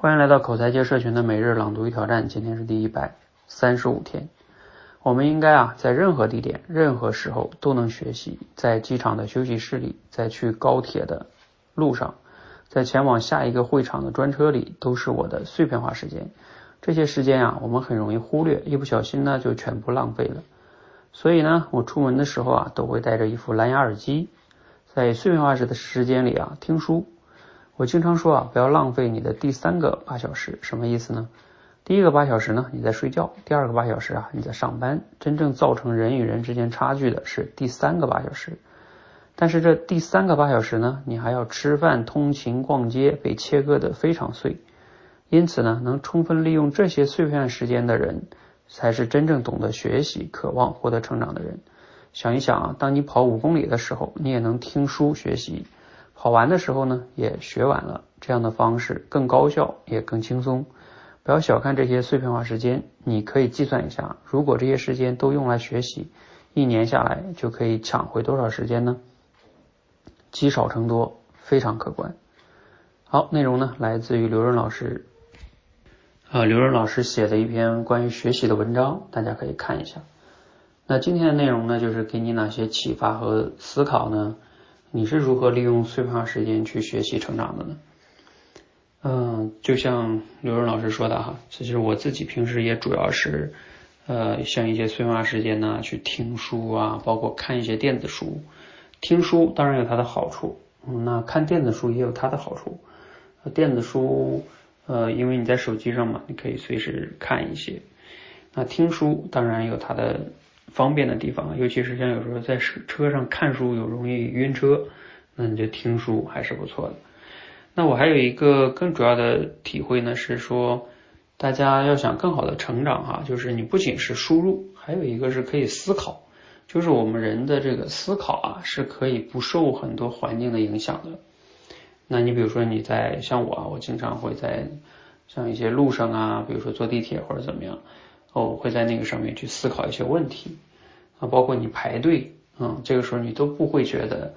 欢迎来到口才界社群的每日朗读与挑战，今天是第一百三十五天。我们应该啊，在任何地点、任何时候都能学习。在机场的休息室里，在去高铁的路上，在前往下一个会场的专车里，都是我的碎片化时间。这些时间啊，我们很容易忽略，一不小心呢，就全部浪费了。所以呢，我出门的时候啊，都会带着一副蓝牙耳机，在碎片化时的时间里啊，听书。我经常说啊，不要浪费你的第三个八小时，什么意思呢？第一个八小时呢，你在睡觉；第二个八小时啊，你在上班。真正造成人与人之间差距的是第三个八小时。但是这第三个八小时呢，你还要吃饭、通勤、逛街，被切割的非常碎。因此呢，能充分利用这些碎片时间的人，才是真正懂得学习、渴望获得成长的人。想一想啊，当你跑五公里的时候，你也能听书学习。跑完的时候呢，也学完了，这样的方式更高效，也更轻松。不要小看这些碎片化时间，你可以计算一下，如果这些时间都用来学习，一年下来就可以抢回多少时间呢？积少成多，非常可观。好，内容呢来自于刘润老师，啊，刘润老师写的一篇关于学习的文章，大家可以看一下。那今天的内容呢，就是给你哪些启发和思考呢？你是如何利用碎片化时间去学习成长的呢？嗯，就像刘润老师说的哈，其实我自己平时也主要是呃，像一些碎片化时间呢，去听书啊，包括看一些电子书。听书当然有它的好处，嗯，那看电子书也有它的好处。电子书呃，因为你在手机上嘛，你可以随时看一些。那听书当然有它的。方便的地方，尤其是像有时候在车车上看书有容易晕车，那你就听书还是不错的。那我还有一个更主要的体会呢，是说大家要想更好的成长哈，就是你不仅是输入，还有一个是可以思考，就是我们人的这个思考啊是可以不受很多环境的影响的。那你比如说你在像我啊，我经常会在像一些路上啊，比如说坐地铁或者怎么样。哦，会在那个上面去思考一些问题啊，包括你排队，嗯，这个时候你都不会觉得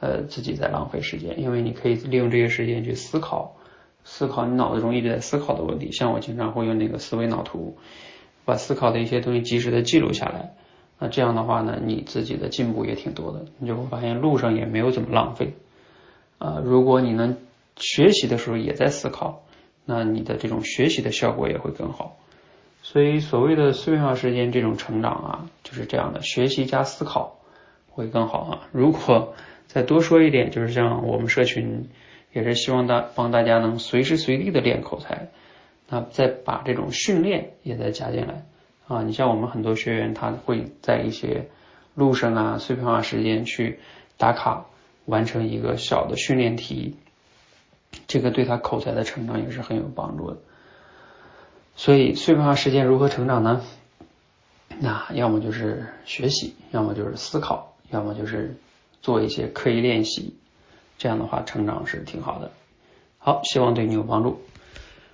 呃自己在浪费时间，因为你可以利用这些时间去思考，思考你脑子中一直在思考的问题。像我经常会用那个思维脑图，把思考的一些东西及时的记录下来。那这样的话呢，你自己的进步也挺多的，你就会发现路上也没有怎么浪费啊。如果你能学习的时候也在思考，那你的这种学习的效果也会更好。所以，所谓的碎片化时间这种成长啊，就是这样的，学习加思考会更好啊。如果再多说一点，就是像我们社群也是希望大帮大家能随时随地的练口才，那再把这种训练也再加进来啊。你像我们很多学员，他会在一些路上啊碎片化时间去打卡，完成一个小的训练题，这个对他口才的成长也是很有帮助的。所以碎片化时间如何成长呢？那要么就是学习，要么就是思考，要么就是做一些刻意练习。这样的话，成长是挺好的。好，希望对你有帮助。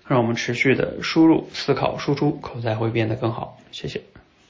让我们持续的输入、思考、输出，口才会变得更好。谢谢。